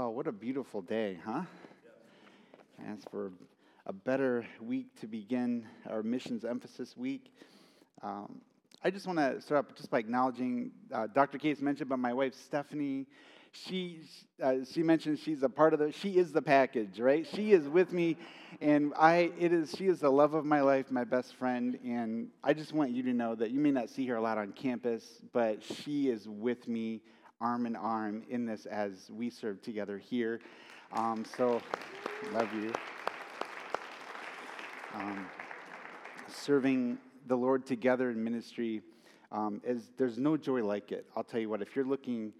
Wow, what a beautiful day, huh? As for a better week to begin our missions emphasis week. Um, I just want to start off just by acknowledging uh, Dr. Case mentioned, but my wife Stephanie, she uh, she mentioned she's a part of the. She is the package, right? She is with me, and I it is she is the love of my life, my best friend, and I just want you to know that you may not see her a lot on campus, but she is with me arm in arm in this as we serve together here. Um, so, love you. Um, serving the Lord together in ministry um, is there's no joy like it. I'll tell you what. If you're looking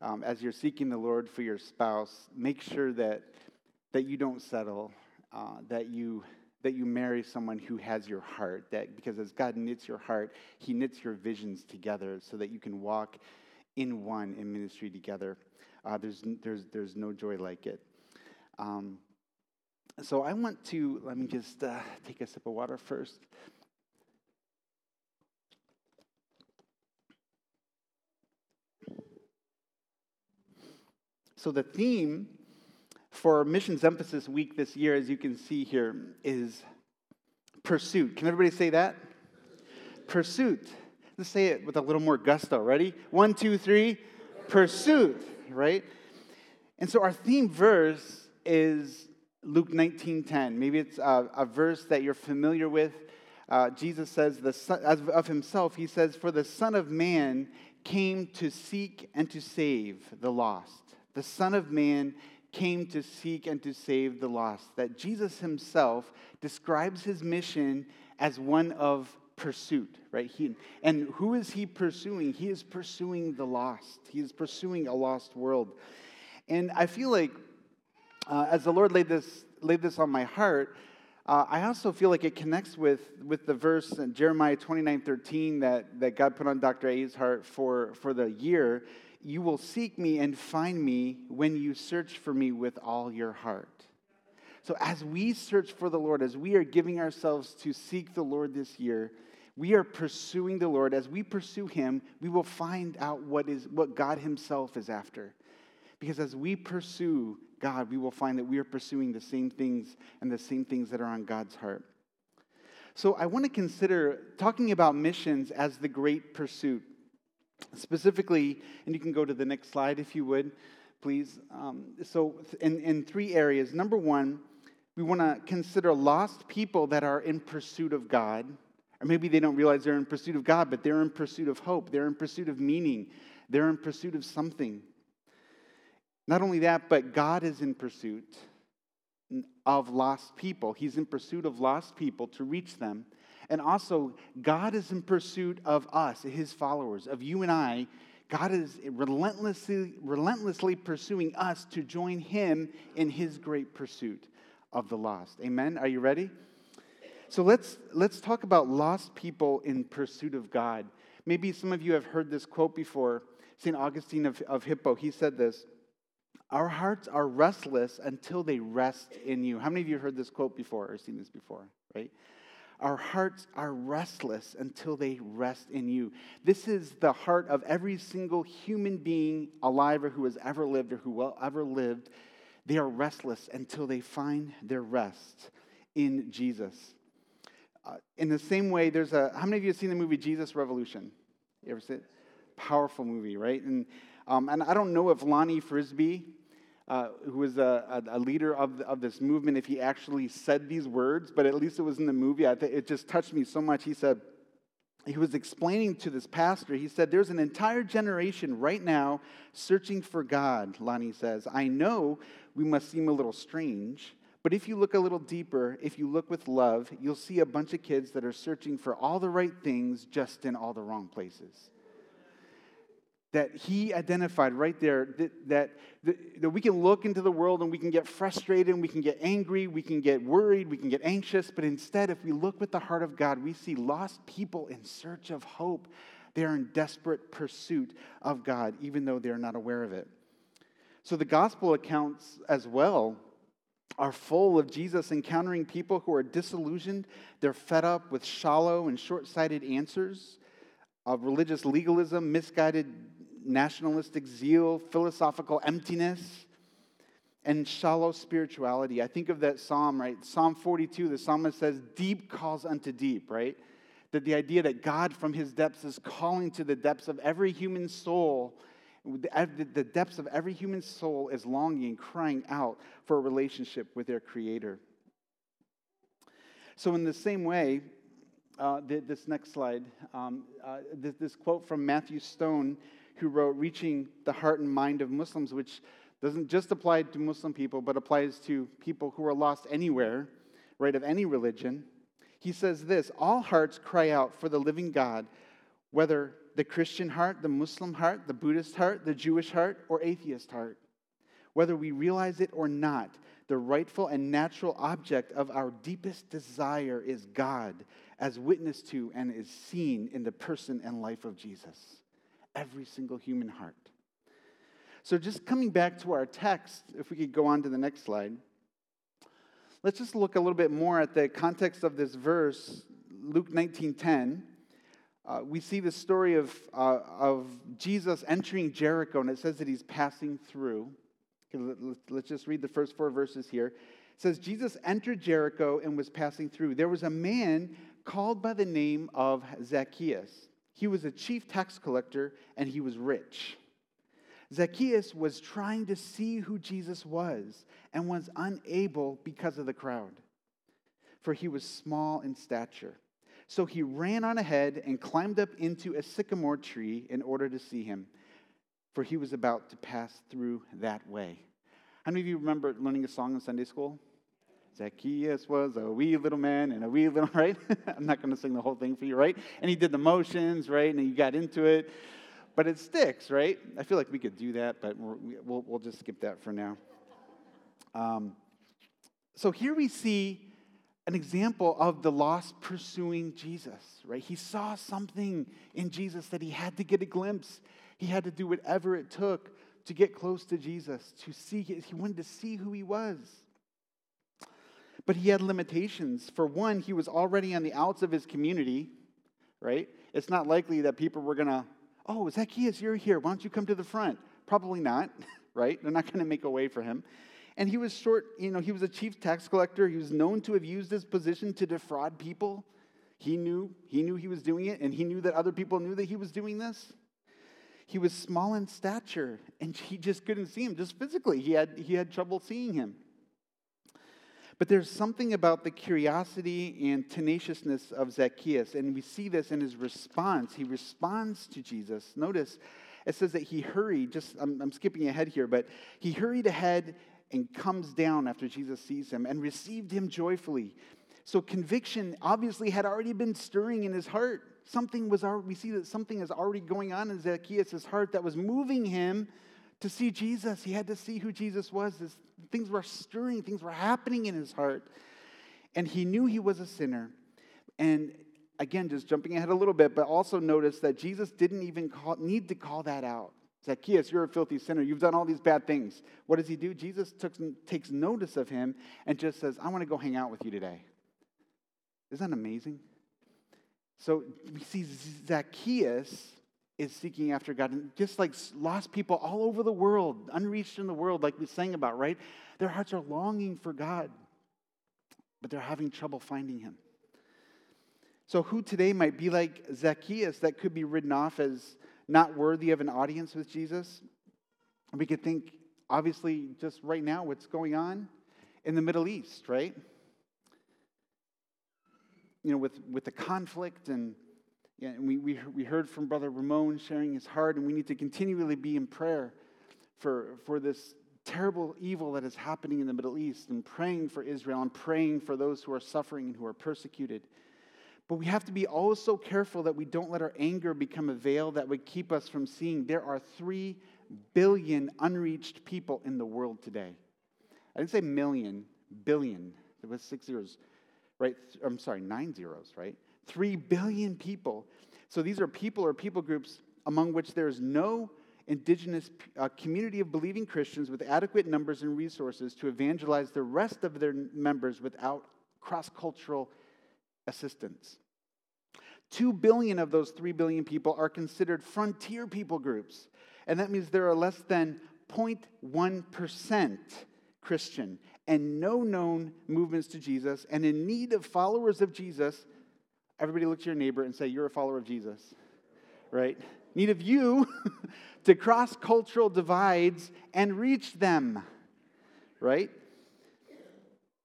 um, as you're seeking the Lord for your spouse, make sure that that you don't settle, uh, that you that you marry someone who has your heart. That because as God knits your heart, He knits your visions together so that you can walk in one in ministry together. Uh, there's, there's, there's no joy like it. Um, so I want to, let me just uh, take a sip of water first. So the theme for Missions Emphasis Week this year, as you can see here, is pursuit. Can everybody say that? Pursuit. Let's say it with a little more gusto. Ready? One, two, three. Pursuit, right? And so our theme verse is Luke 19:10. Maybe it's a, a, verse that you're familiar with. Uh, Jesus says, the son, of himself, he says, "For the Son of Man came to seek and to save the lost." The Son of Man came to seek and to save the lost. That Jesus himself describes his mission as one of pursuit, right? He, and who is he pursuing? He is pursuing the lost. He is pursuing a lost world. And I feel like uh, as the Lord laid this, laid this on my heart, uh, I also feel like it connects with, with the verse in Jeremiah 29 13 that, that God put on Dr. A's heart for, for the year. You will seek me and find me when you search for me with all your heart. So, as we search for the Lord, as we are giving ourselves to seek the Lord this year, we are pursuing the Lord, as we pursue Him, we will find out what, is, what God Himself is after. Because as we pursue God, we will find that we are pursuing the same things and the same things that are on God's heart. So I want to consider talking about missions as the great pursuit. Specifically, and you can go to the next slide if you would, please. Um, so, in, in three areas. Number one, we want to consider lost people that are in pursuit of God. Or maybe they don't realize they're in pursuit of God, but they're in pursuit of hope. They're in pursuit of meaning. They're in pursuit of something. Not only that, but God is in pursuit of lost people. He's in pursuit of lost people to reach them. And also, God is in pursuit of us, his followers, of you and I. God is relentlessly, relentlessly pursuing us to join him in his great pursuit of the lost. Amen? Are you ready? So let's, let's talk about lost people in pursuit of God. Maybe some of you have heard this quote before. St. Augustine of, of Hippo, he said this Our hearts are restless until they rest in you. How many of you have heard this quote before or seen this before, right? Our hearts are restless until they rest in you. This is the heart of every single human being alive or who has ever lived or who will ever lived. They are restless until they find their rest in Jesus. Uh, in the same way, there's a. How many of you have seen the movie Jesus Revolution? You ever see it? Powerful movie, right? And um, and I don't know if Lonnie Frisbee, uh, who was a, a, leader of, of this movement, if he actually said these words, but at least it was in the movie. I th- it just touched me so much. He said, he was explaining to this pastor, he said, There's an entire generation right now searching for God, Lonnie says. I know we must seem a little strange, but if you look a little deeper, if you look with love, you'll see a bunch of kids that are searching for all the right things just in all the wrong places. That he identified right there that, that, that, we can look into the world and we can get frustrated and we can get angry, we can get worried, we can get anxious, but instead, if we look with the heart of God, we see lost people in search of hope. They are in desperate pursuit of God, even though they're not aware of it. So the gospel accounts as well are full of Jesus encountering people who are disillusioned. They're fed up with shallow and short sighted answers of religious legalism, misguided nationalistic zeal, philosophical emptiness. and shallow spirituality. I think of that psalm, right? Psalm 42, the psalmist says, Deep calls unto deep, right? That the idea that God from his depths is calling to the depths of every human soul, the depths of every human soul is longing, crying out for a relationship with their Creator. So, in the same way, uh, this next slide, um, uh, this, this quote from Matthew Stone, who wrote Reaching the Heart and Mind of Muslims, which doesn't just apply to Muslim people, but applies to people who are lost anywhere, right, of any religion. He says this All hearts cry out for the living God, whether the Christian heart, the Muslim heart, the Buddhist heart, the Jewish heart, or atheist heart. Whether we realize it or not, the rightful and natural object of our deepest desire is God, as witnessed to and is seen in the person and life of Jesus. Every single human heart. So, just coming back to our text, if we could go on to the next slide, let's just look a little bit more at the context of this verse, Luke 19:10. Uh, we see the story of, uh, of Jesus entering Jericho, and it says that he's passing through. Okay, let's just read the first four verses here. It says, Jesus entered Jericho and was passing through. There was a man called by the name of Zacchaeus. He was a chief tax collector and he was rich. Zacchaeus was trying to see who Jesus was and was unable because of the crowd, for he was small in stature. So he ran on ahead and climbed up into a sycamore tree in order to see him, for he was about to pass through that way. How many of you remember learning a song in Sunday school? Zacchaeus was a wee little man and a wee little, right? I'm not going to sing the whole thing for you, right? And he did the motions, right? And you got into it but it sticks, right? I feel like we could do that, but we will we'll just skip that for now. Um, so here we see an example of the lost pursuing Jesus, right? He saw something in Jesus that he had to get a glimpse. He had to do whatever it took to get close to Jesus, to see, he wanted to see who he was. But he had limitations. For one, he was already on the outs of his community, right? It's not likely that people were going to Oh, Zacchaeus, you're here. Why don't you come to the front? Probably not, right? They're not going to make a way for him. And he was short, you know, he was a chief tax collector. He was known to have used his position to defraud people. He knew, he knew he was doing it, and he knew that other people knew that he was doing this. He was small in stature, and he just couldn't see him, just physically. He had, he had trouble seeing him. But there's something about the curiosity and tenaciousness of Zacchaeus, and we see this in his response. He responds to Jesus. Notice it says that he hurried, just I'm, I'm skipping ahead here, but he hurried ahead and comes down after Jesus sees him and received him joyfully. So conviction obviously had already been stirring in his heart. Something was already, we see that something is already going on in Zacchaeus' heart that was moving him to see Jesus. He had to see who Jesus was. Things were stirring, things were happening in his heart. And he knew he was a sinner. And again, just jumping ahead a little bit, but also notice that Jesus didn't even call, need to call that out. Zacchaeus, you're a filthy sinner. You've done all these bad things. What does he do? Jesus took, takes notice of him and just says, I want to go hang out with you today. Isn't that amazing? So we see Zacchaeus is seeking after God. And just like lost people all over the world, unreached in the world, like we sang about, right? Their hearts are longing for God, but they're having trouble finding Him. So, who today might be like Zacchaeus that could be written off as not worthy of an audience with Jesus? We could think, obviously, just right now, what's going on in the Middle East, right? You know, with, with the conflict and and we, we, we heard from Brother Ramon sharing his heart, and we need to continually be in prayer for, for this terrible evil that is happening in the Middle East, and praying for Israel, and praying for those who are suffering and who are persecuted. But we have to be always so careful that we don't let our anger become a veil that would keep us from seeing there are three billion unreached people in the world today. I didn't say million, billion. It was six zeros, right? I'm sorry, nine zeros, right? 3 billion people. So these are people or people groups among which there is no indigenous uh, community of believing Christians with adequate numbers and resources to evangelize the rest of their members without cross cultural assistance. Two billion of those three billion people are considered frontier people groups. And that means there are less than 0.1% Christian and no known movements to Jesus and in need of followers of Jesus, everybody look to your neighbor and say, You're a follower of Jesus, right? Need of you to cross cultural divides and reach them, right?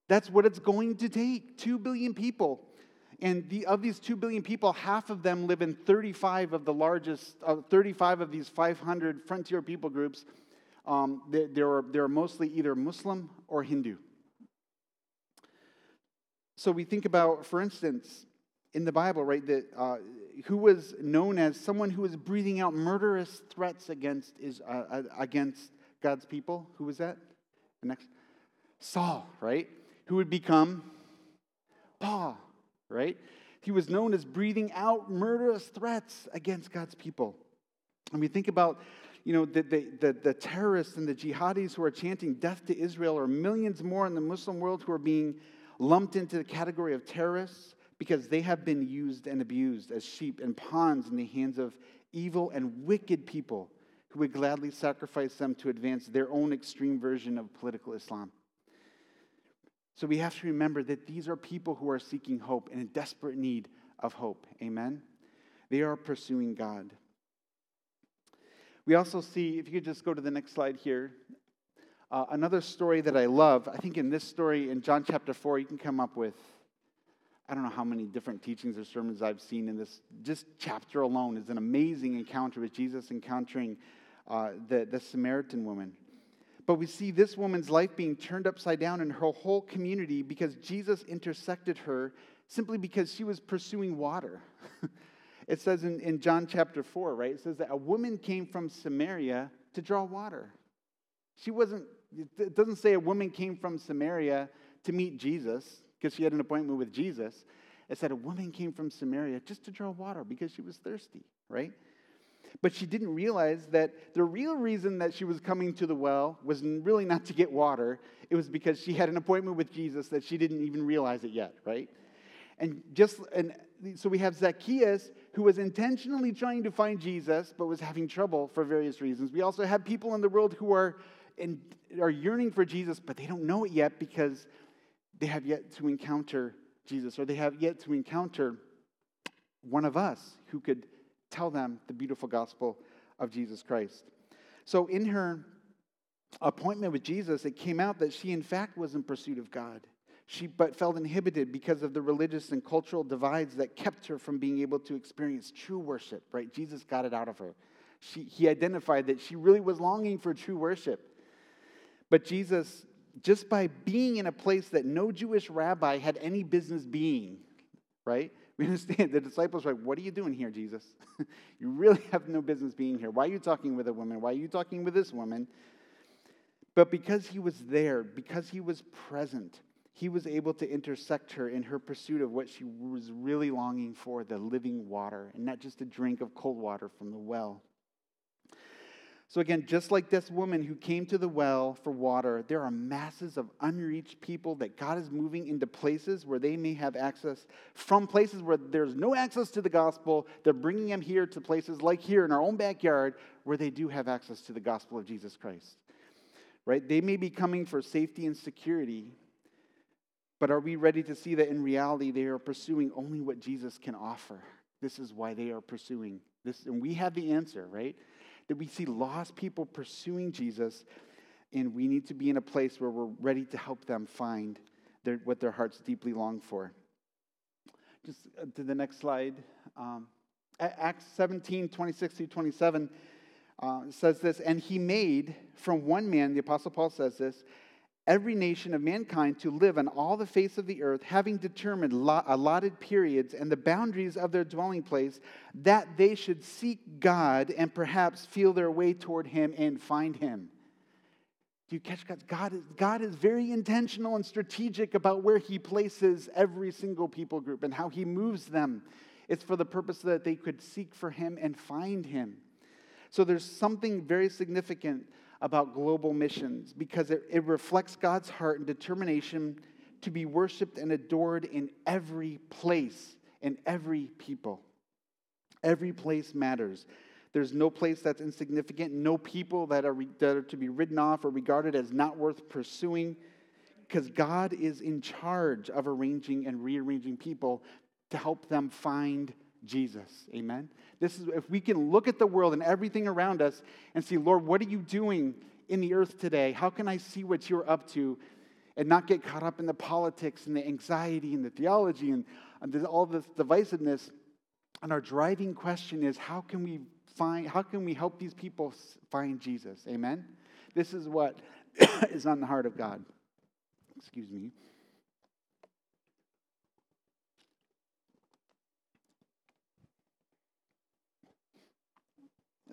That's what it's going to take. Two billion people. And the, of these 2 billion people, half of them live in 35 of the largest, uh, 35 of these 500 frontier people groups. Um, they, they're, they're mostly either Muslim or Hindu. So we think about, for instance, in the Bible, right, that uh, who was known as someone who was breathing out murderous threats against, is, uh, uh against God's people. Who was that? The next? Saul, right? Who would become Paul, right? He was known as breathing out murderous threats against God's people. And we think about, you know, the, the, the, the terrorists and the jihadis who are chanting death to Israel, or millions more in the Muslim world who are being lumped into the category of terrorists because they have been used and abused as sheep and pawns in the hands of evil and wicked people who would gladly sacrifice them to advance their own extreme version of political Islam. So we have to remember that these are people who are seeking hope and in desperate need of hope. Amen? They are pursuing God. We also see, if you could just go to the next slide here, uh, another story that I love. I think in this story, in John chapter 4, you can come up with, I don't know how many different teachings or sermons I've seen in this. Just chapter alone is an amazing encounter with Jesus encountering uh, the, the Samaritan woman. But we see this woman's life being turned upside down in her whole community because Jesus intersected her simply because she was pursuing water. it says in, in John chapter 4, right? It says that a woman came from Samaria to draw water. She wasn't, it doesn't say a woman came from Samaria to meet Jesus because she had an appointment with Jesus. It said a woman came from Samaria just to draw water because she was thirsty, right? But she didn't realize that the real reason that she was coming to the well was really not to get water. It was because she had an appointment with Jesus that she didn't even realize it yet, right? And just and so we have Zacchaeus who was intentionally trying to find Jesus but was having trouble for various reasons. We also have people in the world who are and are yearning for Jesus but they don't know it yet because they have yet to encounter Jesus or they have yet to encounter one of us who could tell them the beautiful gospel of Jesus Christ. So, in her appointment with Jesus, it came out that she, in fact, was in pursuit of God. She but felt inhibited because of the religious and cultural divides that kept her from being able to experience true worship, right? Jesus got it out of her. She, he identified that she really was longing for true worship. But Jesus, just by being in a place that no Jewish rabbi had any business being, right? We understand the disciples are like, What are you doing here, Jesus? you really have no business being here. Why are you talking with a woman? Why are you talking with this woman? But because he was there, because he was present, he was able to intersect her in her pursuit of what she was really longing for the living water, and not just a drink of cold water from the well. So, again, just like this woman who came to the well for water, there are masses of unreached people that God is moving into places where they may have access from places where there's no access to the gospel. They're bringing them here to places like here in our own backyard where they do have access to the gospel of Jesus Christ. Right? They may be coming for safety and security, but are we ready to see that in reality they are pursuing only what Jesus can offer? This is why they are pursuing this. And we have the answer, right? That we see lost people pursuing Jesus, and we need to be in a place where we're ready to help them find their, what their hearts deeply long for. Just uh, to the next slide. Um, Acts 17, 26 through 27 uh, says this, and he made from one man, the Apostle Paul says this, every nation of mankind to live on all the face of the earth, having determined allotted periods and the boundaries of their dwelling place, that they should seek God and perhaps feel their way toward Him and find Him. Do you catch God? God is, God is very intentional and strategic about where He places every single people group and how He moves them. It's for the purpose that they could seek for Him and find Him. So there's something very significant about global missions because it, it reflects God's heart and determination to be worshiped and adored in every place, in every people. Every place matters. There's no place that's insignificant, no people that are, that are to be ridden off or regarded as not worth pursuing, because God is in charge of arranging and rearranging people to help them find Jesus. Amen. This is if we can look at the world and everything around us and see, Lord, what are you doing in the earth today? How can I see what you're up to? And not get caught up in the politics and the anxiety and the theology and, and all this divisiveness. And our driving question is how can we find, how can we help these people find Jesus? Amen? This is what is on the heart of God. Excuse me.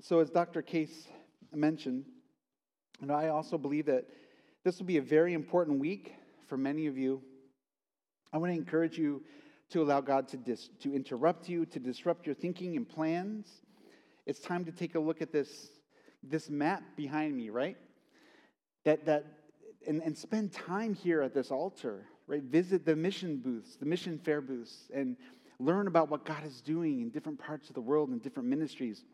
So, as Dr. Case mentioned, and I also believe that this will be a very important week for many of you. I want to encourage you to allow God to, dis- to interrupt you, to disrupt your thinking and plans. It's time to take a look at this, this map behind me, right? That, that, and, and spend time here at this altar, right? Visit the mission booths, the mission fair booths, and learn about what God is doing in different parts of the world and different ministries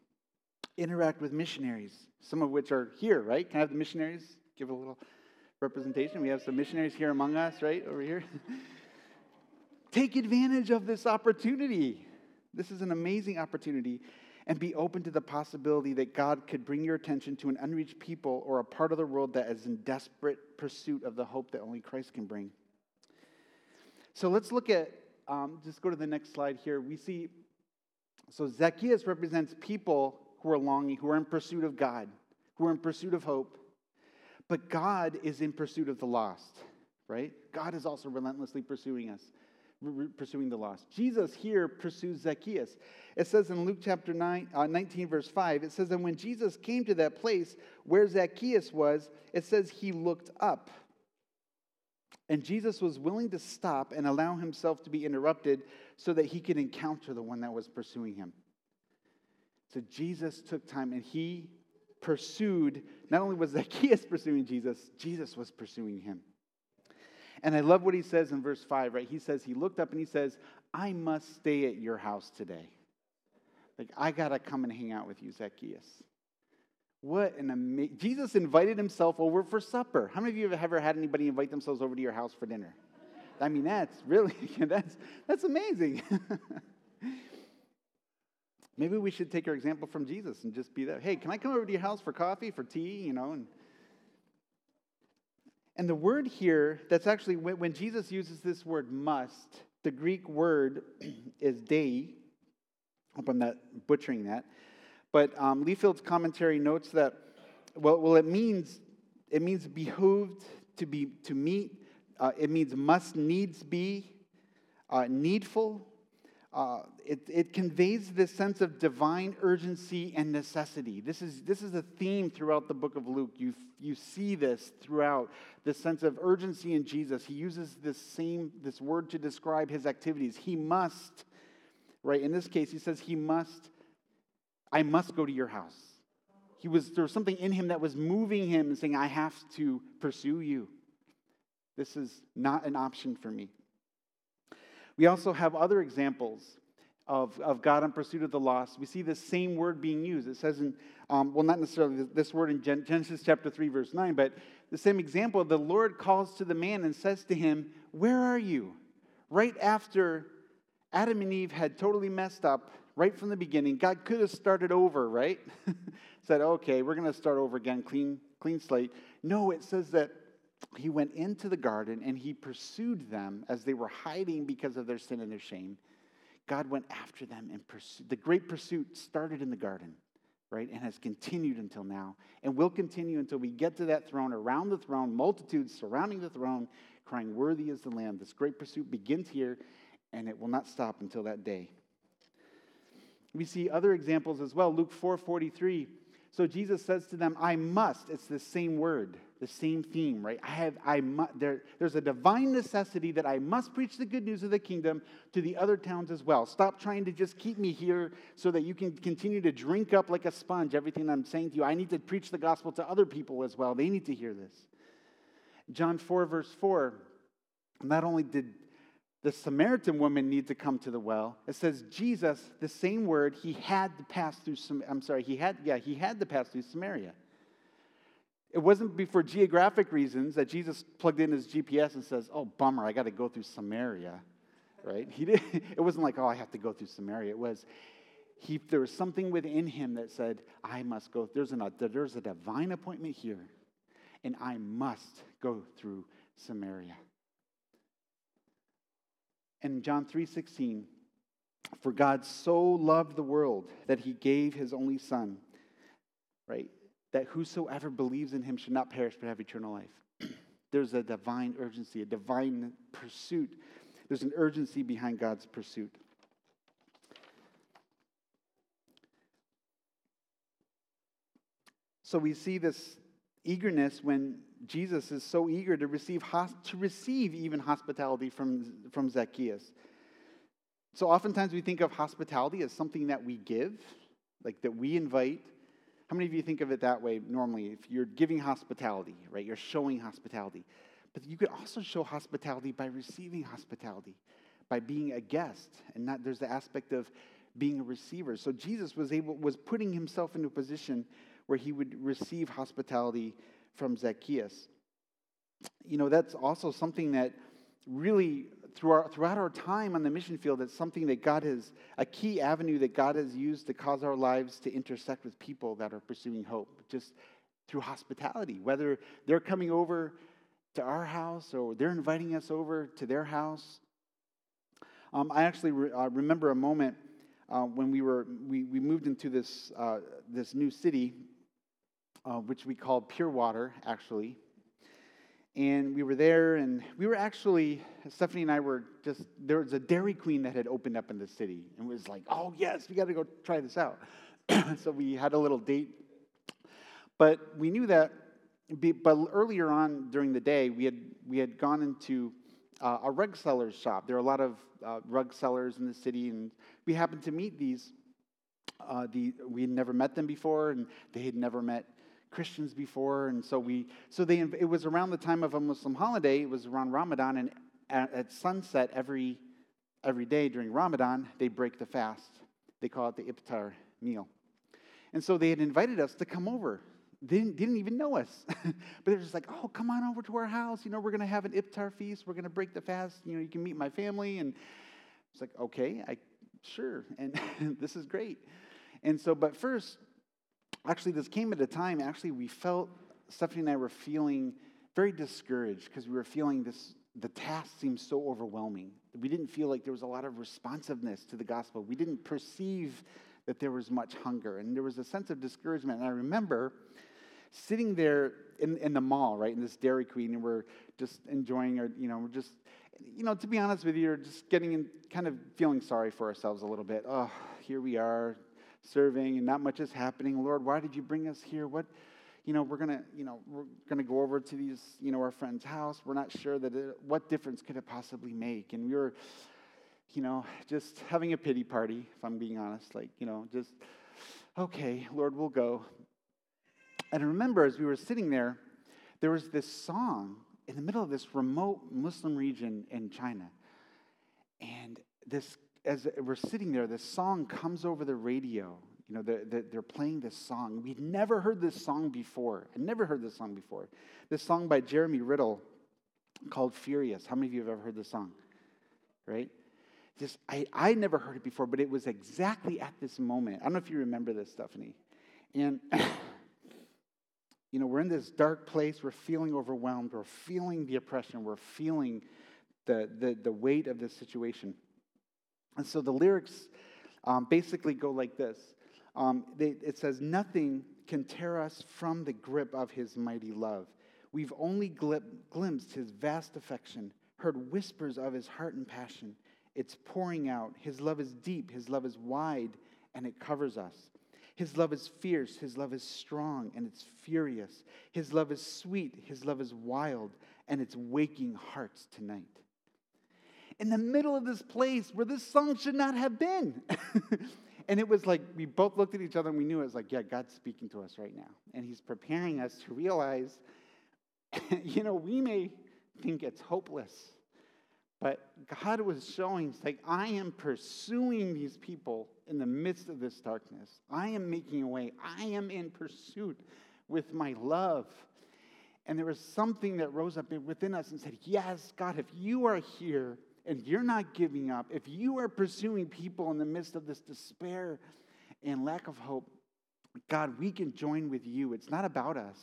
interact with missionaries, some of which are here, right? Can I have the missionaries give a little representation? We have some missionaries here among us, right? Over here. Take advantage of this opportunity. This is an amazing opportunity. And be open to the possibility that God could bring your attention to an unreached people or a part of the world that is in desperate pursuit of the hope that only Christ can bring. So let's look at, um, just go to the next slide here. We see, so Zacchaeus represents people who are longing, who are in pursuit of God, who are in pursuit of hope. But God is in pursuit of the lost, right? God is also relentlessly pursuing us, pursuing the lost. Jesus here pursues Zacchaeus. It says in Luke chapter 9, uh, 19, verse 5, it says, And when Jesus came to that place where Zacchaeus was, it says he looked up. And Jesus was willing to stop and allow himself to be interrupted so that he could encounter the one that was pursuing him. So Jesus took time and he pursued, not only was Zacchaeus pursuing Jesus, Jesus was pursuing him. And I love what he says in verse 5, right? He says, He looked up and he says, I must stay at your house today. Like, I got to come and hang out with you, Zacchaeus. What an amazing. Jesus invited himself over for supper. How many of you have ever had anybody invite themselves over to your house for dinner? I mean, that's really, that's, that's amazing. Maybe we should take our example from Jesus and just be that. Hey, can I come over to your house for coffee, for tea, you know? And, and the word here, that's actually when, Jesus uses this word must, the Greek word is dei. Hope I'm not butchering that. But um, Liefeld's commentary notes that, well, well, it means it means behooved to be to meet. Uh, it means must needs be, uh, needful, uh, it, it conveys this sense of divine urgency and necessity. This is, this is a theme throughout the book of Luke. You, you see this throughout this sense of urgency in Jesus. He uses this same this word to describe his activities. He must, right? In this case, he says, He must, I must go to your house. He was, there was something in him that was moving him and saying, I have to pursue you. This is not an option for me. We also have other examples of, of God in pursuit of the lost. We see the same word being used. It says in, um, well, not necessarily this word in Genesis chapter 3, verse 9, but the same example. The Lord calls to the man and says to him, Where are you? Right after Adam and Eve had totally messed up right from the beginning, God could have started over, right? Said, okay, we're going to start over again, clean, clean slate. No, it says that he went into the garden and he pursued them as they were hiding because of their sin and their shame. God went after them and pursued. The great pursuit started in the garden, right, and has continued until now, and will continue until we get to that throne, around the throne, multitudes surrounding the throne, crying, Worthy is the Lamb. This great pursuit begins here, and it will not stop until that day. We see other examples as well. Luke 4 43. So Jesus says to them, I must. It's the same word the same theme, right? I have, I mu- there, there's a divine necessity that I must preach the good news of the kingdom to the other towns as well. Stop trying to just keep me here so that you can continue to drink up like a sponge everything I'm saying to you. I need to preach the gospel to other people as well. They need to hear this. John 4, verse 4, not only did the Samaritan woman needs to come to the well. It says Jesus, the same word, he had to pass through I'm sorry, he had yeah, he had to pass through Samaria. It wasn't for geographic reasons that Jesus plugged in his GPS and says, "Oh, bummer, I got to go through Samaria." Right? He did, it wasn't like, "Oh, I have to go through Samaria." It was he, there was something within him that said, I must go. There's, an, there's a divine appointment here, and I must go through Samaria. And John 3:16, for God so loved the world that he gave his only son, right? That whosoever believes in him should not perish but have eternal life. There's a divine urgency, a divine pursuit. There's an urgency behind God's pursuit. So we see this eagerness when Jesus is so eager to receive, to receive even hospitality from, from Zacchaeus. So oftentimes we think of hospitality as something that we give, like that we invite. How many of you think of it that way normally? If you're giving hospitality, right? You're showing hospitality. But you could also show hospitality by receiving hospitality, by being a guest. And there's the aspect of being a receiver. So Jesus was able was putting himself into a position where he would receive hospitality from Zacchaeus. You know, that's also something that really throughout our time on the mission field, it's something that God has, a key avenue that God has used to cause our lives to intersect with people that are pursuing hope, just through hospitality. Whether they're coming over to our house or they're inviting us over to their house. Um, I actually re- uh, remember a moment uh, when we were we, we moved into this uh, this new city uh, which we called Pure Water, actually. And we were there, and we were actually, Stephanie and I were just, there was a Dairy Queen that had opened up in the city. And was like, oh, yes, we got to go try this out. so we had a little date. But we knew that, but earlier on during the day, we had, we had gone into uh, a rug seller's shop. There are a lot of uh, rug sellers in the city, and we happened to meet these. Uh, the, we had never met them before, and they had never met Christians before, and so we so they it was around the time of a Muslim holiday. It was around Ramadan, and at, at sunset every every day during Ramadan they break the fast. They call it the iftar meal, and so they had invited us to come over. They didn't, didn't even know us, but they're just like, "Oh, come on over to our house. You know, we're going to have an iftar feast. We're going to break the fast. You know, you can meet my family." And it's like, "Okay, I sure." And this is great. And so, but first, actually, this came at a time, actually, we felt, Stephanie and I were feeling very discouraged because we were feeling this, the task seemed so overwhelming. We didn't feel like there was a lot of responsiveness to the gospel. We didn't perceive that there was much hunger. And there was a sense of discouragement. And I remember sitting there in, in the mall, right, in this Dairy Queen, and we're just enjoying our, you know, we're just, you know, to be honest with you, we're just getting in, kind of feeling sorry for ourselves a little bit. Oh, here we are, serving and not much is happening. Lord, why did you bring us here? What, you know, we're gonna, you know, we're gonna go over to these, you know, our friend's house. We're not sure that it, what difference could it possibly make. And we were, you know, just having a pity party, if I'm being honest. Like, you know, just okay, Lord, we'll go. And I remember as we were sitting there, there was this song in the middle of this remote Muslim region in China. And this as we're sitting there, this song comes over the radio. You know, they're, they're playing this song. We'd never heard this song before. I'd never heard this song before. This song by Jeremy Riddle called Furious. How many of you have ever heard this song? Right? Just I, I never heard it before, but it was exactly at this moment. I don't know if you remember this, Stephanie. And you know, we're in this dark place, we're feeling overwhelmed, we're feeling the oppression, we're feeling the, the, the weight of this situation. And so the lyrics um, basically go like this um, they, it says, Nothing can tear us from the grip of his mighty love. We've only glimpsed his vast affection, heard whispers of his heart and passion. It's pouring out. His love is deep, his love is wide, and it covers us. His love is fierce, his love is strong, and it's furious. His love is sweet, his love is wild, and it's waking hearts tonight in the middle of this place where this song should not have been. and it was like we both looked at each other and we knew it was like, yeah, God's speaking to us right now. And He's preparing us to realize, you know, we may think it's hopeless, But God was showing, us like, I am pursuing these people in the midst of this darkness. I am making a way. I am in pursuit with my love. And there was something that rose up within us and said, Yes, God, if you are here and you're not giving up, if you are pursuing people in the midst of this despair and lack of hope, God, we can join with you. It's not about us,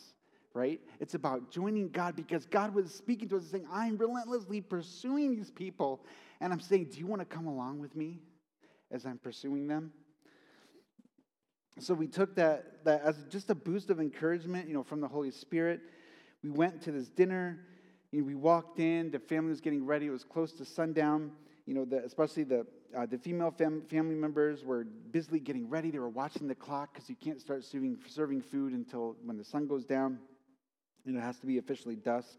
right? It's about joining God because God was speaking to us and saying, I'm relentlessly pursuing these people. And I'm saying, Do you want to come along with me as I'm pursuing them? So we took that, that as just a boost of encouragement, you know, from the Holy Spirit. We went to this dinner. You know, we walked in. The family was getting ready. It was close to sundown. You know, the, especially the uh, the female fam- family members were busily getting ready. They were watching the clock because you can't start serving, serving food until when the sun goes down. And it has to be officially dusk.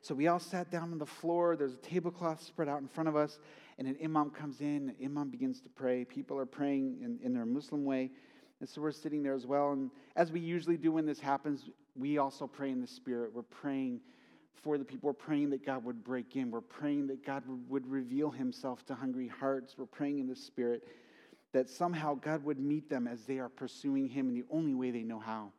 So we all sat down on the floor. There's a tablecloth spread out in front of us, and an imam comes in. An imam begins to pray. People are praying in, in their Muslim way. And so we're sitting there as well. And as we usually do when this happens, we also pray in the Spirit. We're praying for the people. We're praying that God would break in. We're praying that God would reveal himself to hungry hearts. We're praying in the Spirit that somehow God would meet them as they are pursuing him in the only way they know how.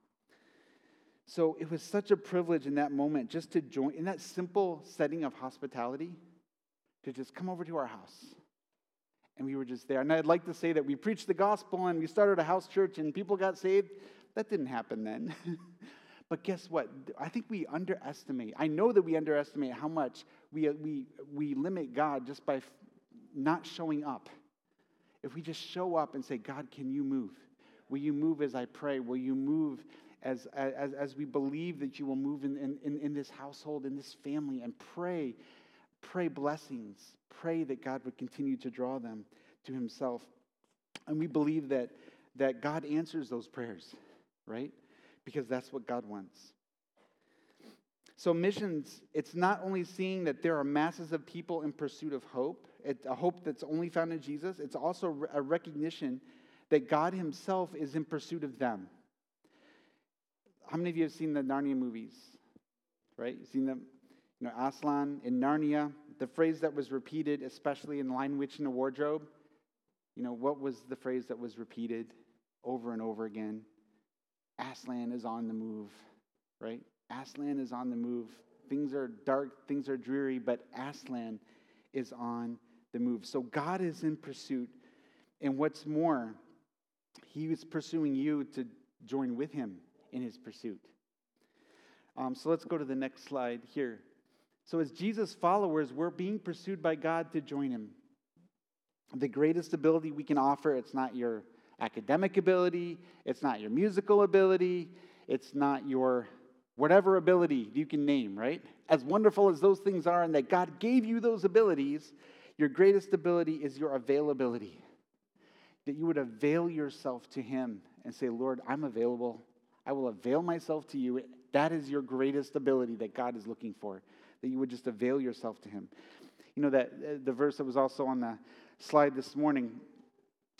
So it was such a privilege in that moment just to join in that simple setting of hospitality to just come over to our house. And we were just there. And I'd like to say that we preached the gospel and we started a house church and people got saved. That didn't happen then. But guess what? I think we underestimate. I know that we underestimate how much we, uh, we, we limit God just by f- not showing up. If we just show up and say, God, can you move? Will you move as I pray? Will you move as, as, as we believe that you will move in, in, in this household, in this family, and pray, pray blessings. Pray that God would continue to draw them to himself. And we believe that, that God answers those prayers, right? Because that's what God wants. So, missions, it's not only seeing that there are masses of people in pursuit of hope, a hope that's only found in Jesus, it's also a recognition that God Himself is in pursuit of them. How many of you have seen the Narnia movies? Right? You've seen them? You know, Aslan in Narnia, the phrase that was repeated, especially in Lion Witch in the Wardrobe, you know, what was the phrase that was repeated over and over again? Aslan is on the move, right? Aslan is on the move. Things are dark, things are dreary, but Aslan is on the move. So God is in pursuit. And what's more, he is pursuing you to join with him in his pursuit. Um, so let's go to the next slide here. So, as Jesus' followers, we're being pursued by God to join him. The greatest ability we can offer, it's not your academic ability, it's not your musical ability, it's not your whatever ability you can name, right? As wonderful as those things are, and that God gave you those abilities, your greatest ability is your availability. That you would avail yourself to Him and say, Lord, I'm available. I will avail myself to you. That is your greatest ability that God is looking for, that you would just avail yourself to Him. You know, that uh, the verse that was also on the slide this morning,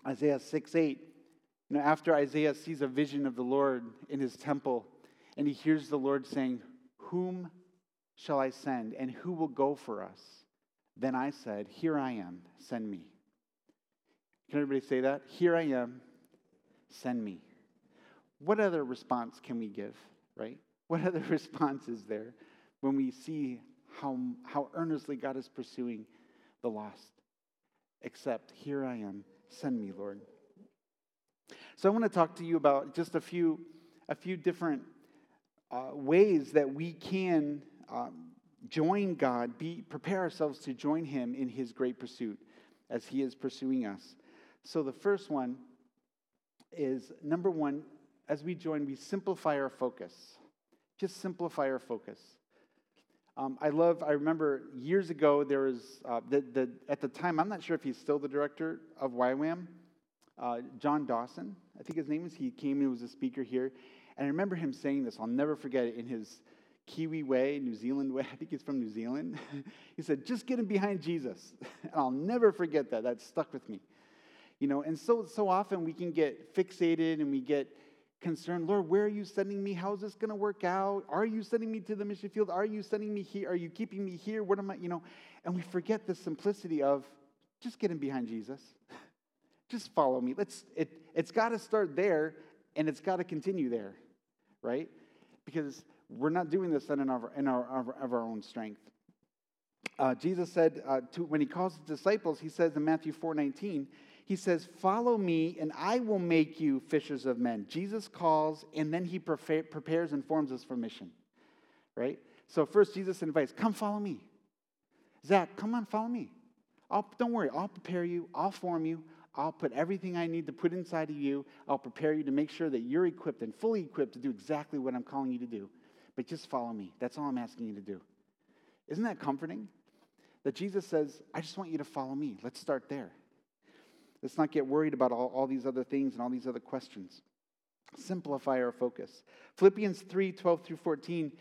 Isaiah 6 8, you know, after Isaiah sees a vision of the Lord in his temple, and he hears the Lord saying, Whom shall I send, and who will go for us? Then I said, Here I am, send me. Can everybody say that? Here I am, send me. What other response can we give, right? What other response is there when we see how, how earnestly God is pursuing the lost? Except, Here I am, send me, Lord. So I want to talk to you about just a few, a few different uh, ways that we can um, join God, be, prepare ourselves to join Him in His great pursuit as He is pursuing us. So the first one is number one, as we join, we simplify our focus. Just simplify our focus. Um, I love, I remember years ago, there was, uh, the, the, at the time, I'm not sure if he's still the director of YWAM, uh, John Dawson, I think his name is. He came and was a speaker here. And I remember him saying this, I'll never forget it, in his Kiwi way, New Zealand way. I think he's from New Zealand. he said, just get him behind Jesus. and I'll never forget that. That stuck with me. You know, and so, so often we can get fixated and we get concerned, Lord, where are you sending me? How is this going to work out? Are you sending me to the mission field? Are you sending me here? Are you keeping me here? What am I, you know? And we forget the simplicity of just getting behind Jesus. Just follow me. Let's, it, it's got to start there and it's got to continue there, right? Because we're not doing this in our, in our, of our own strength. Uh, Jesus said uh, to, when he calls his disciples, he says in Matthew 4 19, he says, Follow me, and I will make you fishers of men. Jesus calls, and then he prepares and forms us for mission, right? So, first, Jesus invites, Come follow me. Zach, come on, follow me. I'll, don't worry, I'll prepare you, I'll form you, I'll put everything I need to put inside of you. I'll prepare you to make sure that you're equipped and fully equipped to do exactly what I'm calling you to do. But just follow me. That's all I'm asking you to do. Isn't that comforting? That Jesus says, I just want you to follow me. Let's start there. Let's not get worried about all, all these other things and all these other questions. Simplify our focus. Philippians 3 12 through 14,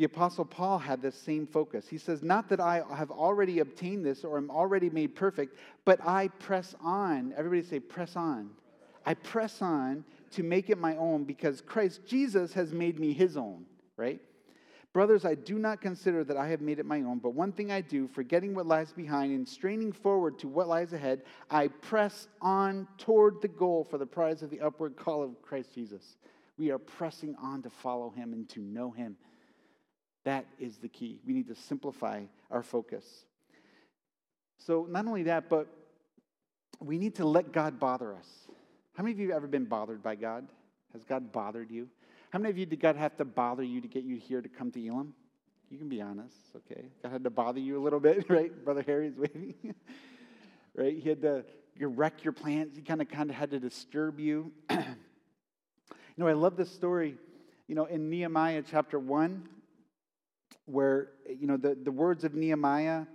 the Apostle Paul had this same focus. He says, Not that I have already obtained this or am already made perfect, but I press on. Everybody say, press on. I press on to make it my own because Christ Jesus has made me his own, right? Brothers, I do not consider that I have made it my own, but one thing I do, forgetting what lies behind and straining forward to what lies ahead, I press on toward the goal for the prize of the upward call of Christ Jesus. We are pressing on to follow him and to know him. That is the key. We need to simplify our focus. So, not only that, but we need to let God bother us. How many of you have ever been bothered by God? Has God bothered you? How many of you did God have to bother you to get you here to come to Elim? You can be honest, okay? God had to bother you a little bit, right? Brother Harry's waving. right? He had to wreck your plans. He kind of kind of had to disturb you. you know, I love this story, you know, in Nehemiah chapter 1, where, you know, the, the words of Nehemiah,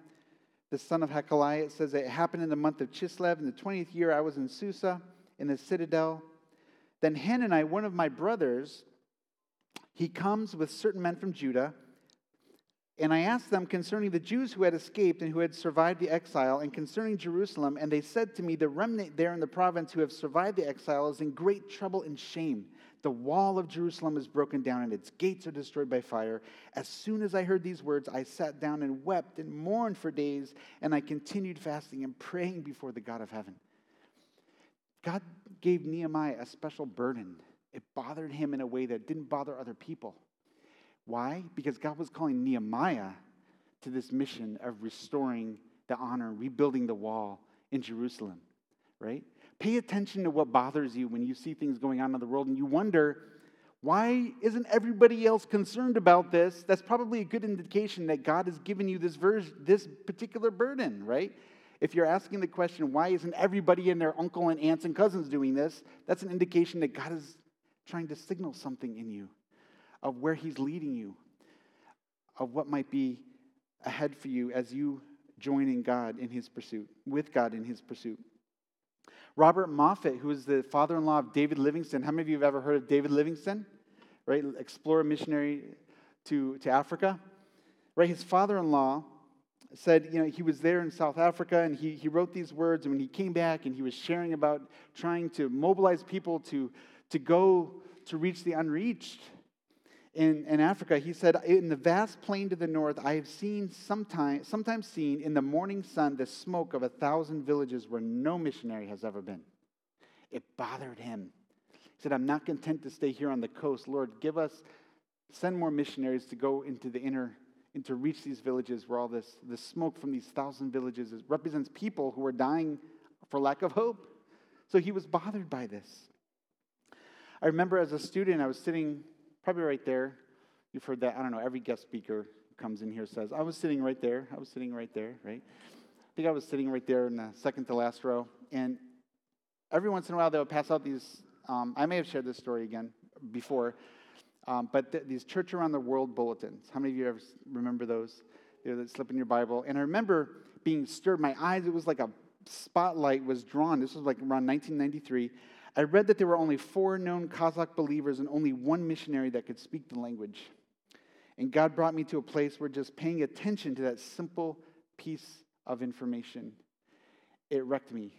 the son of Hakaliah, it says, It happened in the month of Chislev, in the 20th year, I was in Susa, in the citadel. Then Hanani, one of my brothers, he comes with certain men from Judah. And I asked them concerning the Jews who had escaped and who had survived the exile, and concerning Jerusalem. And they said to me, The remnant there in the province who have survived the exile is in great trouble and shame. The wall of Jerusalem is broken down, and its gates are destroyed by fire. As soon as I heard these words, I sat down and wept and mourned for days, and I continued fasting and praying before the God of heaven. God gave Nehemiah a special burden it bothered him in a way that didn't bother other people. Why? Because God was calling Nehemiah to this mission of restoring the honor, rebuilding the wall in Jerusalem, right? Pay attention to what bothers you when you see things going on in the world and you wonder, why isn't everybody else concerned about this? That's probably a good indication that God has given you this, version, this particular burden, right? If you're asking the question, why isn't everybody and their uncle and aunts and cousins doing this? That's an indication that God is trying to signal something in you of where He's leading you, of what might be ahead for you as you join in God in His pursuit, with God in His pursuit. Robert Moffat, who is the father in law of David Livingstone. How many of you have ever heard of David Livingstone? Right? Explorer, missionary to, to Africa. Right? His father in law said, you know, he was there in South Africa and he, he wrote these words. And when he came back and he was sharing about trying to mobilize people to to go to reach the unreached in, in Africa, he said, In the vast plain to the north, I have seen sometimes, sometimes seen in the morning sun the smoke of a thousand villages where no missionary has ever been. It bothered him. He said, I'm not content to stay here on the coast. Lord, give us, send more missionaries to go into the inner, and to reach these villages where all this, this smoke from these thousand villages is, represents people who are dying for lack of hope. So he was bothered by this. I remember as a student, I was sitting probably right there. You've heard that. I don't know. Every guest speaker comes in here says, I was sitting right there. I was sitting right there, right? I think I was sitting right there in the second to last row. And every once in a while, they would pass out these. Um, I may have shared this story again before, um, but th- these Church Around the World bulletins. How many of you ever remember those? They slip in your Bible. And I remember being stirred. My eyes, it was like a spotlight was drawn. This was like around 1993. I read that there were only four known Kazakh believers and only one missionary that could speak the language. And God brought me to a place where just paying attention to that simple piece of information, it wrecked me.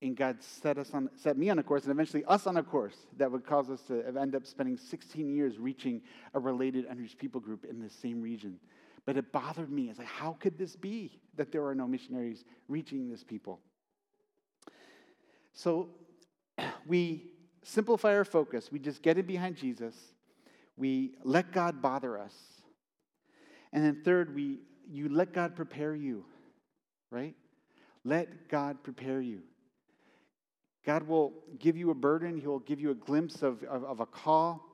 and God set us on, set me on a course, and eventually us on a course that would cause us to end up spending 16 years reaching a related unreached people group in the same region. But it bothered me. It's like, how could this be that there are no missionaries reaching this people? So we simplify our focus. We just get in behind Jesus. We let God bother us. And then third, we you let God prepare you, right? Let God prepare you. God will give you a burden, He'll give you a glimpse of, of, of, a call,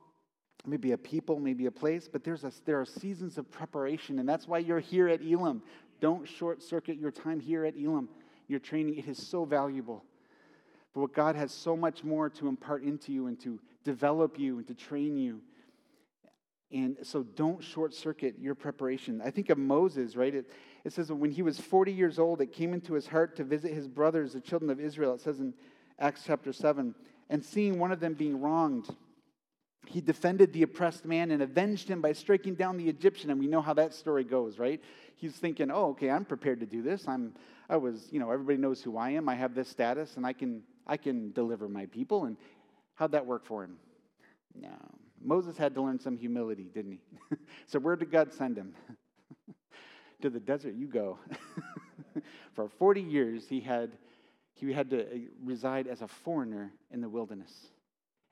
maybe a people, maybe a place, but there's a, there are seasons of preparation, and that's why you're here at Elim. Don't short circuit your time here at Elim. Your training, it is so valuable. But what God has so much more to impart into you and to develop you and to train you. And so don't short circuit your preparation. I think of Moses, right? It, it says when he was 40 years old, it came into his heart to visit his brothers, the children of Israel. It says in Acts chapter 7. And seeing one of them being wronged, he defended the oppressed man and avenged him by striking down the Egyptian. And we know how that story goes, right? He's thinking, oh, okay, I'm prepared to do this. I'm, I was, you know, everybody knows who I am. I have this status and I can, I can deliver my people. And how'd that work for him? No. Moses had to learn some humility, didn't he? so where did God send him? to the desert you go. for 40 years, he had he had to uh, reside as a foreigner in the wilderness.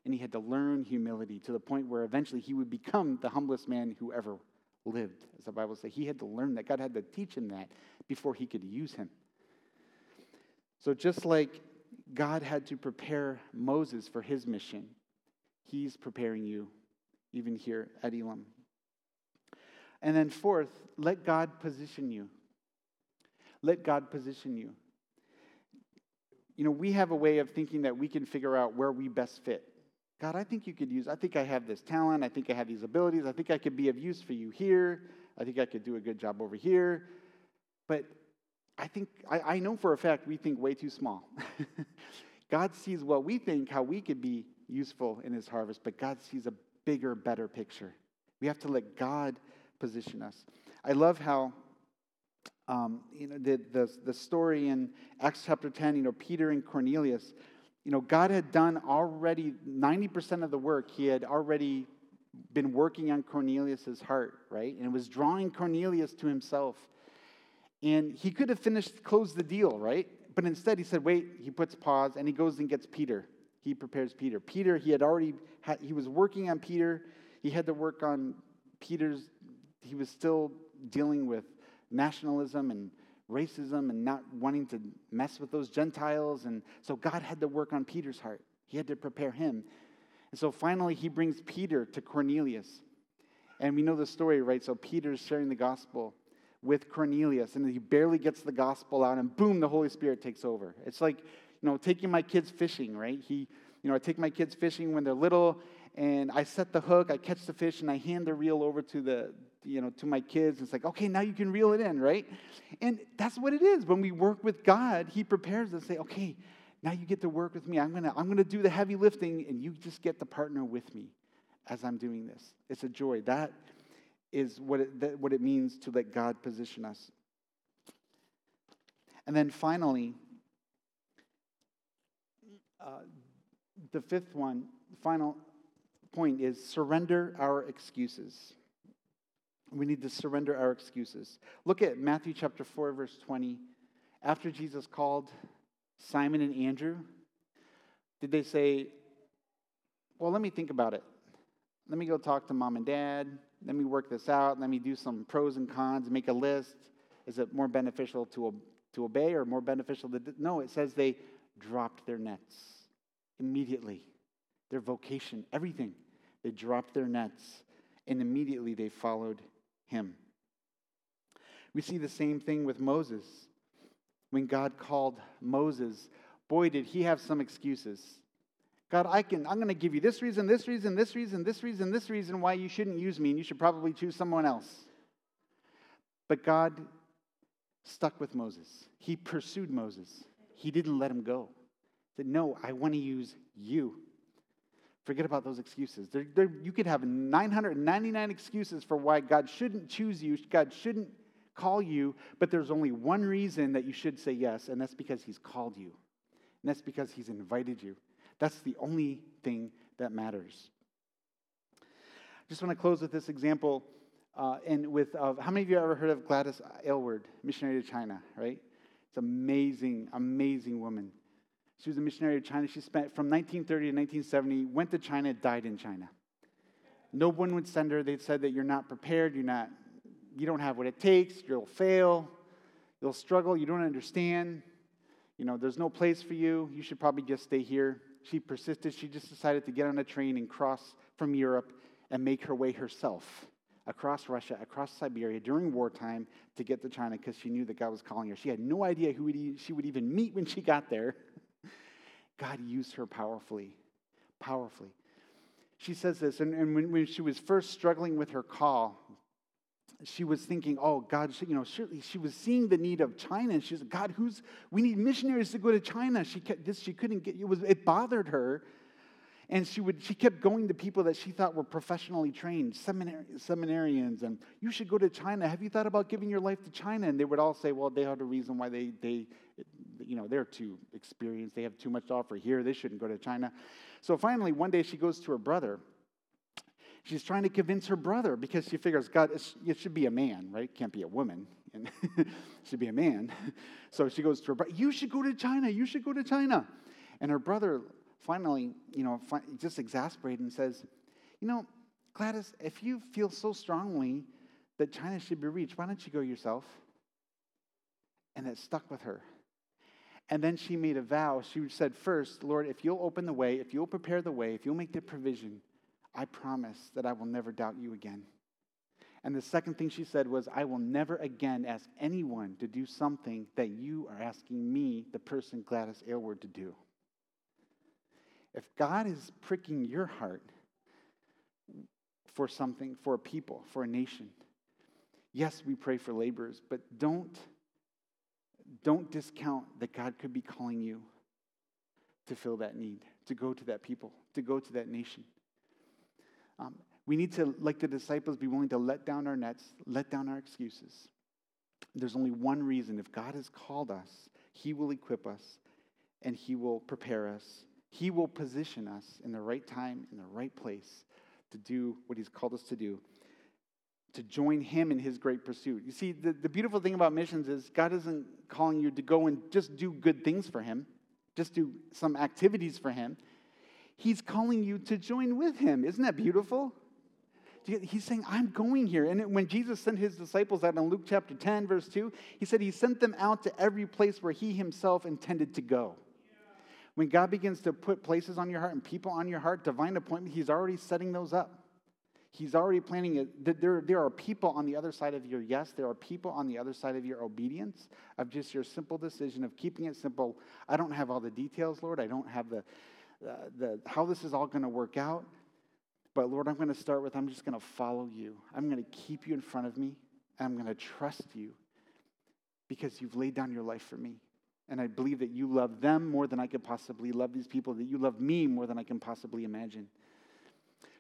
And he had to learn humility to the point where eventually he would become the humblest man who ever lived, as the Bible says. He had to learn that. God had to teach him that before he could use him. So, just like God had to prepare Moses for his mission, he's preparing you even here at Elim. And then, fourth, let God position you. Let God position you you know, we have a way of thinking that we can figure out where we best fit. God, I think you could use, I think I have this talent. I think I have these abilities. I think I could be of use for you here. I think I could do a good job over here. But I think, I, I know for a fact we think way too small. God sees what we think, how we could be useful in his harvest, but God sees a bigger, better picture. We have to let God position us. I love how um, you know, the, the, the story in Acts chapter 10, you know, Peter and Cornelius, you know, God had done already 90% of the work. He had already been working on Cornelius's heart, right? And it was drawing Cornelius to himself. And he could have finished, closed the deal, right? But instead he said, wait, he puts pause and he goes and gets Peter. He prepares Peter. Peter, he had already, had, he was working on Peter. He had to work on Peter's, he was still dealing with nationalism and racism and not wanting to mess with those Gentiles. And so God had to work on Peter's heart, he had to prepare him. And so finally, he brings Peter to Cornelius. And we know the story, right? So Peter's sharing the gospel with Cornelius, and he barely gets the gospel out, and boom, the Holy Spirit takes over. It's like, you know, taking my kids fishing, right? He, you know, I take my kids fishing when they're little, and I set the hook, I catch the fish, and I hand the reel over to the, you know, to my kids. It's like, okay, now you can reel it in, right? And that's what it is. When we work with God, He prepares us. Say, okay, now you get to work with me. I'm gonna, I'm gonna do the heavy lifting, and you just get to partner with me as I'm doing this. It's a joy. That is what it, that, what it means to let God position us. And then finally, uh, the fifth one, the final point is surrender our excuses. We need to surrender our excuses. Look at Matthew chapter 4, verse 20. After Jesus called Simon and Andrew, did they say, Well, let me think about it. Let me go talk to mom and dad. Let me work this out. Let me do some pros and cons, make a list. Is it more beneficial to, to obey or more beneficial to. No, it says they dropped their nets immediately, their vocation, everything. They dropped their nets and immediately they followed him. We see the same thing with Moses. When God called Moses, boy, did he have some excuses. God, I can, I'm going to give you this reason, this reason, this reason, this reason, this reason why you shouldn't use me, and you should probably choose someone else. But God stuck with Moses. He pursued Moses. He didn't let him go. He said, No, I want to use you. Forget about those excuses. You could have 999 excuses for why God shouldn't choose you, God shouldn't call you, but there's only one reason that you should say yes, and that's because He's called you. And that's because He's invited you. That's the only thing that matters. I just want to close with this example. Uh, and with uh, how many of you ever heard of Gladys Aylward, missionary to China, right? It's amazing, amazing woman. She was a missionary to China. She spent from 1930 to 1970, went to China, died in China. No one would send her. They said that you're not prepared, you're not, you don't have what it takes, you'll fail, you'll struggle, you don't understand. You know, there's no place for you. You should probably just stay here. She persisted. She just decided to get on a train and cross from Europe and make her way herself across Russia, across Siberia during wartime to get to China because she knew that God was calling her. She had no idea who she would even meet when she got there. God used her powerfully, powerfully. She says this, and, and when, when she was first struggling with her call, she was thinking, oh, God, you know, surely she was seeing the need of China. And she said, God, who's, we need missionaries to go to China. She kept, this, she couldn't get, it was, it bothered her and she, would, she kept going to people that she thought were professionally trained, seminarians, and you should go to China. Have you thought about giving your life to China? And they would all say, well, they have a reason why they, they, you know, they're too experienced. They have too much to offer here. They shouldn't go to China. So finally, one day she goes to her brother. She's trying to convince her brother because she figures, God, it should be a man, right? Can't be a woman. And should be a man. So she goes to her brother, you should go to China. You should go to China. And her brother finally, you know, just exasperated and says, You know, Gladys, if you feel so strongly that China should be reached, why don't you go yourself? And it stuck with her. And then she made a vow. She said, First, Lord, if you'll open the way, if you'll prepare the way, if you'll make the provision, I promise that I will never doubt you again. And the second thing she said was, I will never again ask anyone to do something that you are asking me, the person Gladys Aylward, to do. If God is pricking your heart for something, for a people, for a nation, yes, we pray for laborers, but don't, don't discount that God could be calling you to fill that need, to go to that people, to go to that nation. Um, we need to, like the disciples, be willing to let down our nets, let down our excuses. There's only one reason. If God has called us, He will equip us and He will prepare us he will position us in the right time, in the right place to do what He's called us to do, to join Him in His great pursuit. You see, the, the beautiful thing about missions is God isn't calling you to go and just do good things for Him, just do some activities for Him. He's calling you to join with Him. Isn't that beautiful? He's saying, I'm going here. And when Jesus sent his disciples out in Luke chapter 10, verse 2, he said he sent them out to every place where he himself intended to go. When God begins to put places on your heart and people on your heart, divine appointment, He's already setting those up. He's already planning it. There, there are people on the other side of your yes. There are people on the other side of your obedience, of just your simple decision of keeping it simple. I don't have all the details, Lord. I don't have the, uh, the how this is all going to work out. But Lord, I'm going to start with I'm just going to follow you. I'm going to keep you in front of me. And I'm going to trust you because you've laid down your life for me. And I believe that you love them more than I could possibly love these people, that you love me more than I can possibly imagine.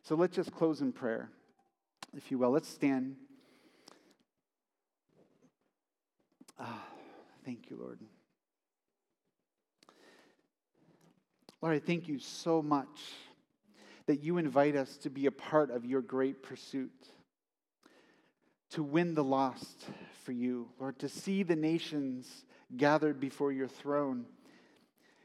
So let's just close in prayer, if you will. Let's stand. Ah, thank you, Lord. Lord, I thank you so much that you invite us to be a part of your great pursuit, to win the lost for you, Lord, to see the nations gathered before your throne,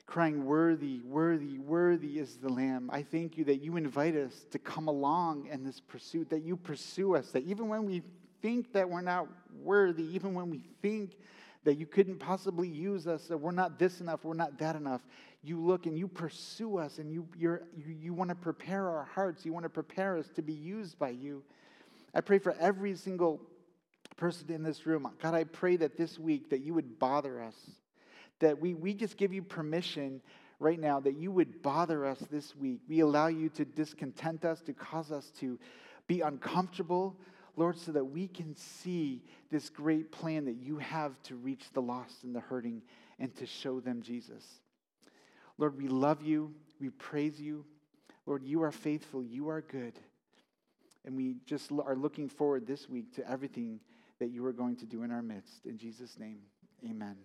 crying, Worthy, worthy, worthy is the Lamb. I thank you that you invite us to come along in this pursuit, that you pursue us, that even when we think that we're not worthy, even when we think that you couldn't possibly use us, that we're not this enough, we're not that enough, you look and you pursue us and you, you you want to prepare our hearts, you want to prepare us to be used by you. I pray for every single person in this room, God, I pray that this week that you would bother us, that we, we just give you permission right now that you would bother us this week. We allow you to discontent us, to cause us to be uncomfortable, Lord, so that we can see this great plan that you have to reach the lost and the hurting and to show them Jesus. Lord, we love you. We praise you. Lord, you are faithful. You are good. And we just are looking forward this week to everything that you are going to do in our midst. In Jesus' name, amen.